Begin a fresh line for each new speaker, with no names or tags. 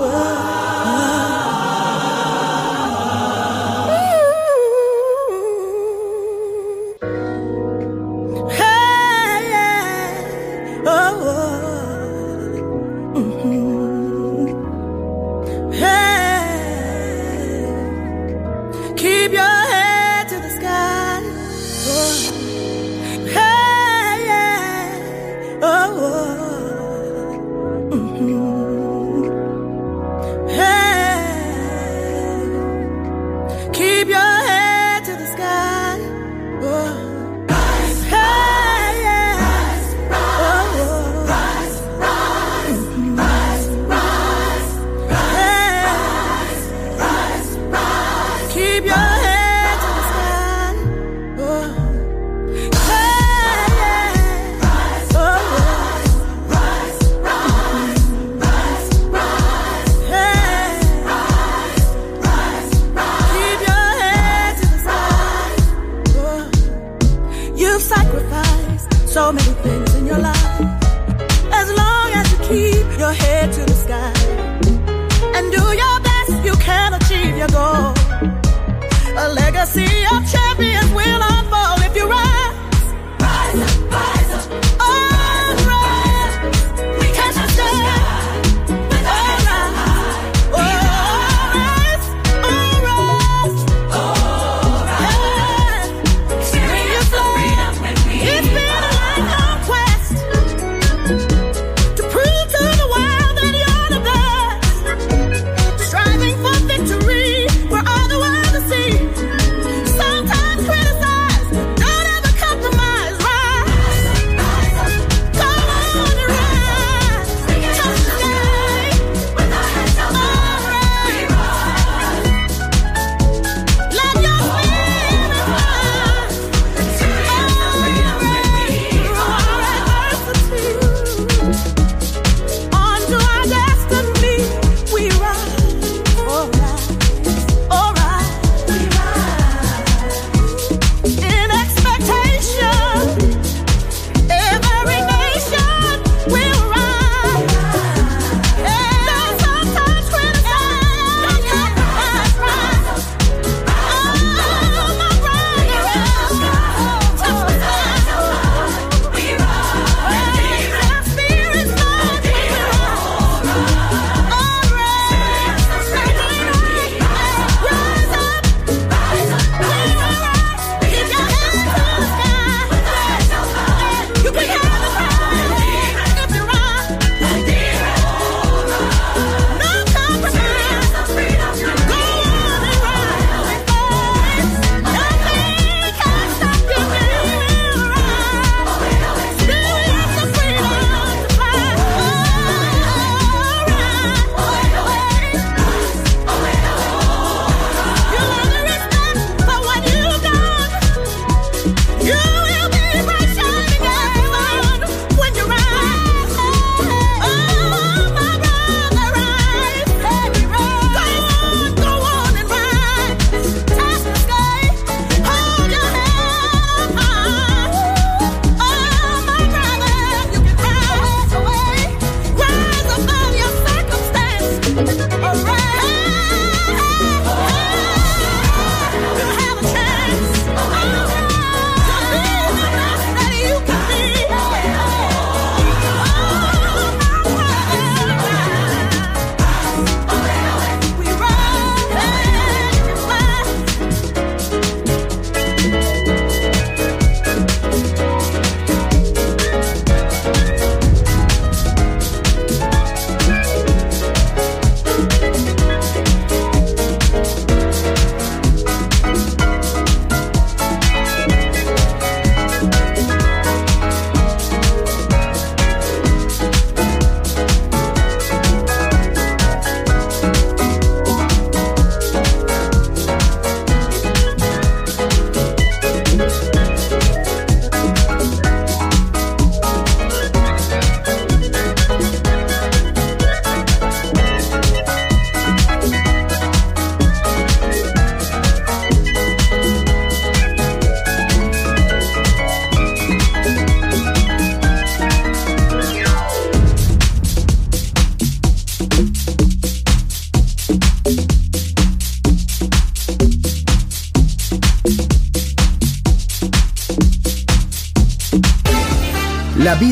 Oh.